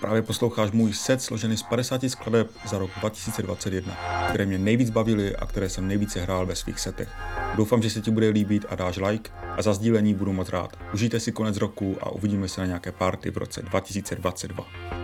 Právě posloucháš můj set složený z 50 skladeb za rok 2021, které mě nejvíc bavily a které jsem nejvíce hrál ve svých setech. Doufám, že se ti bude líbit a dáš like a za sdílení budu moc rád. Užijte si konec roku a uvidíme se na nějaké party v roce 2022.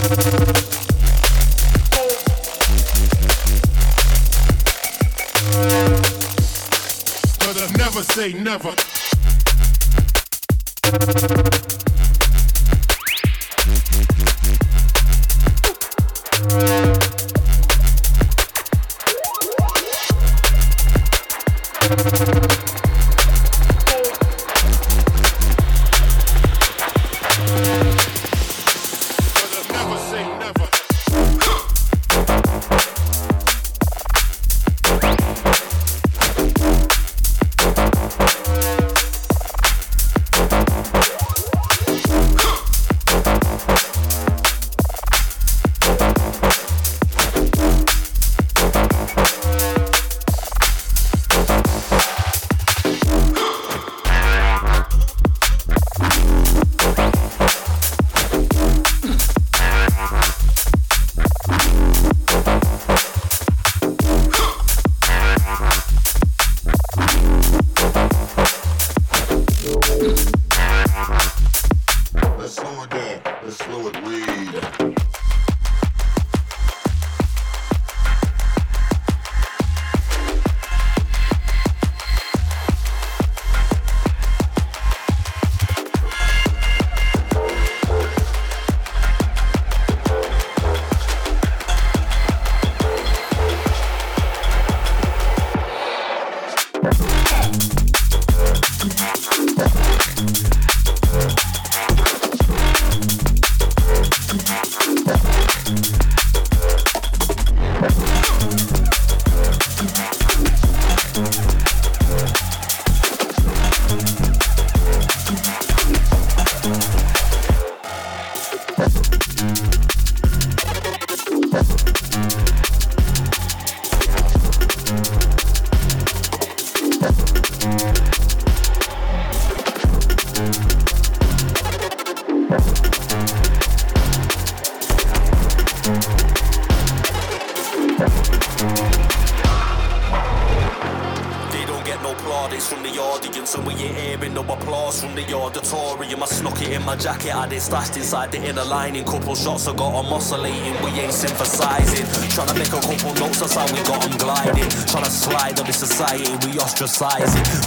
But I never say never.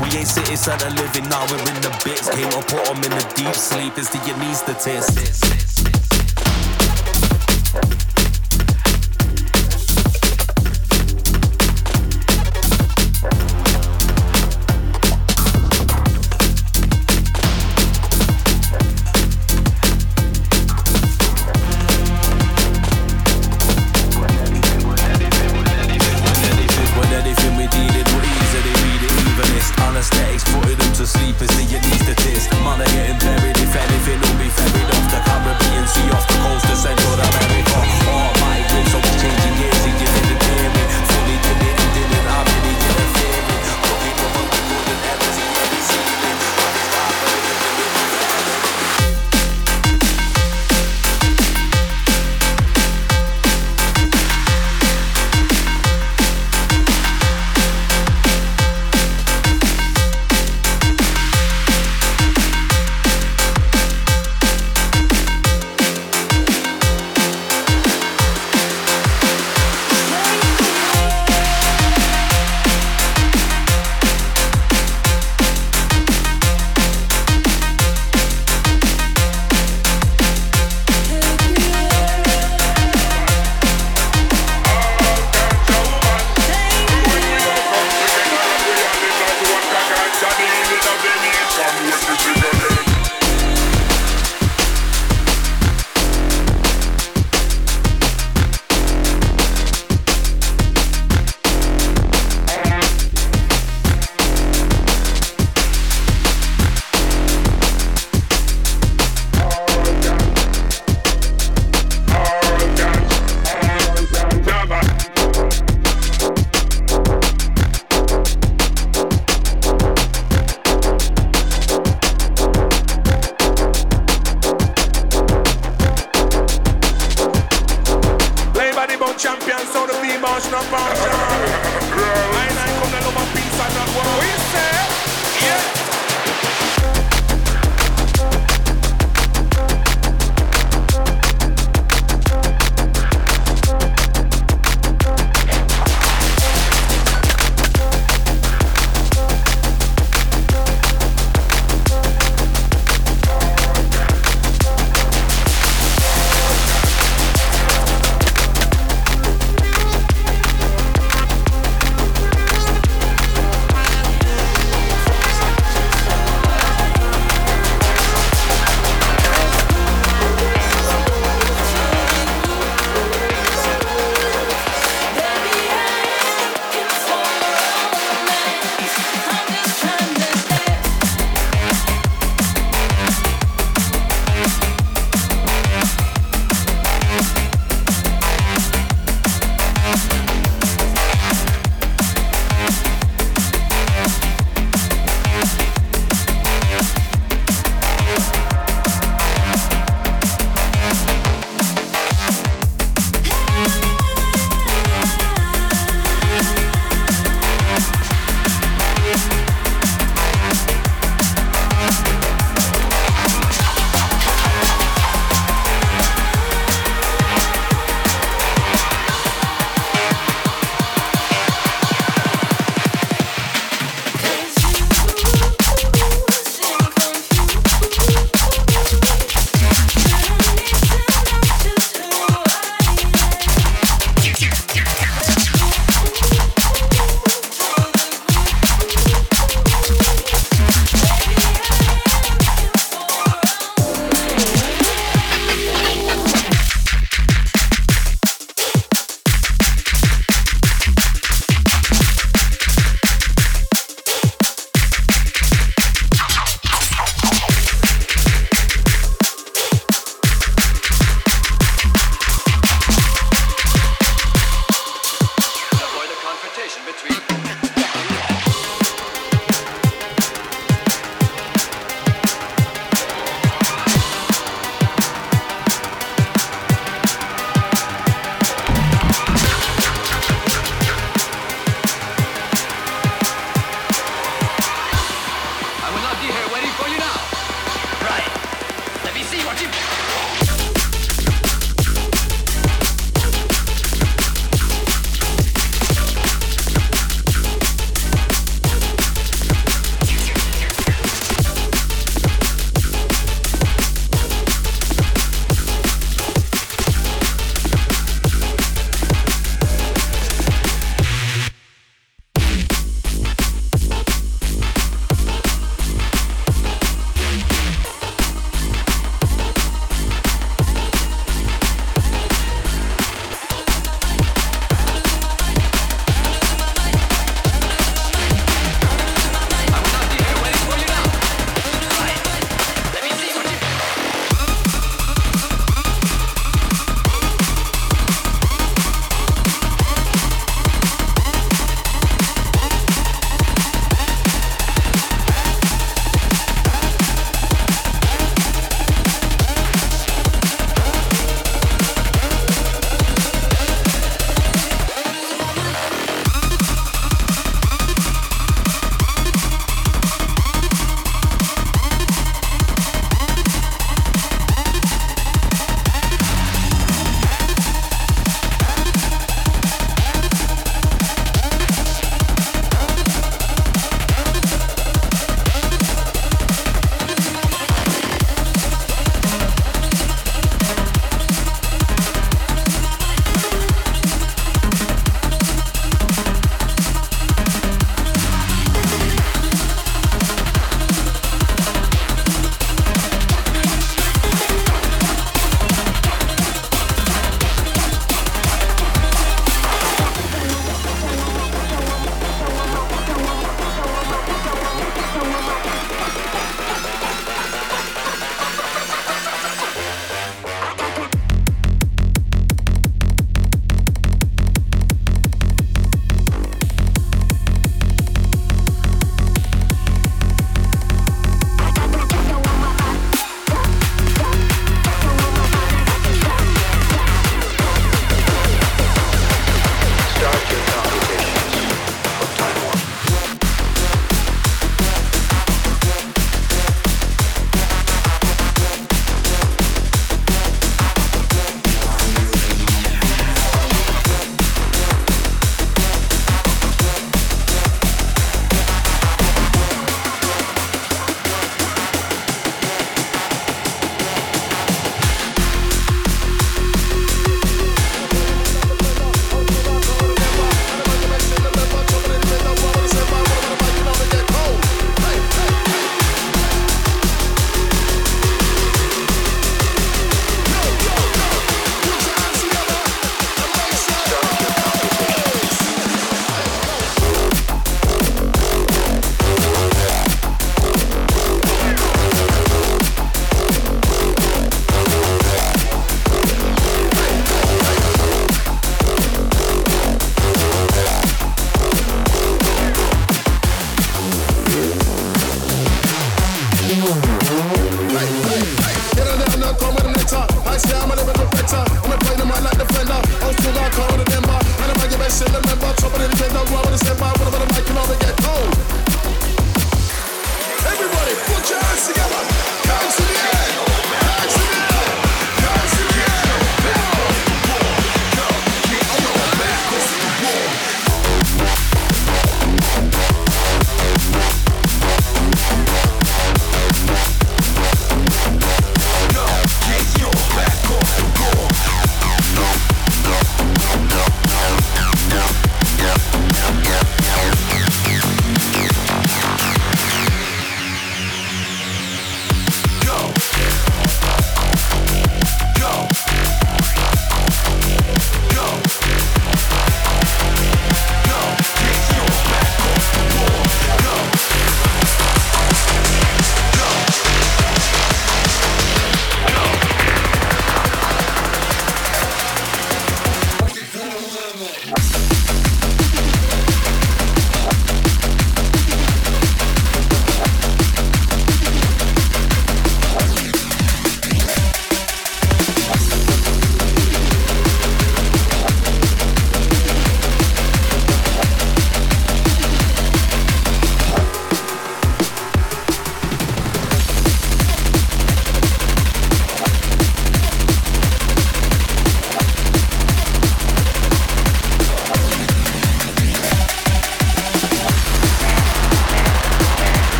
We ain't city center living now, we're in the bits. Came to put them in the deep sleep, is the anesthetist.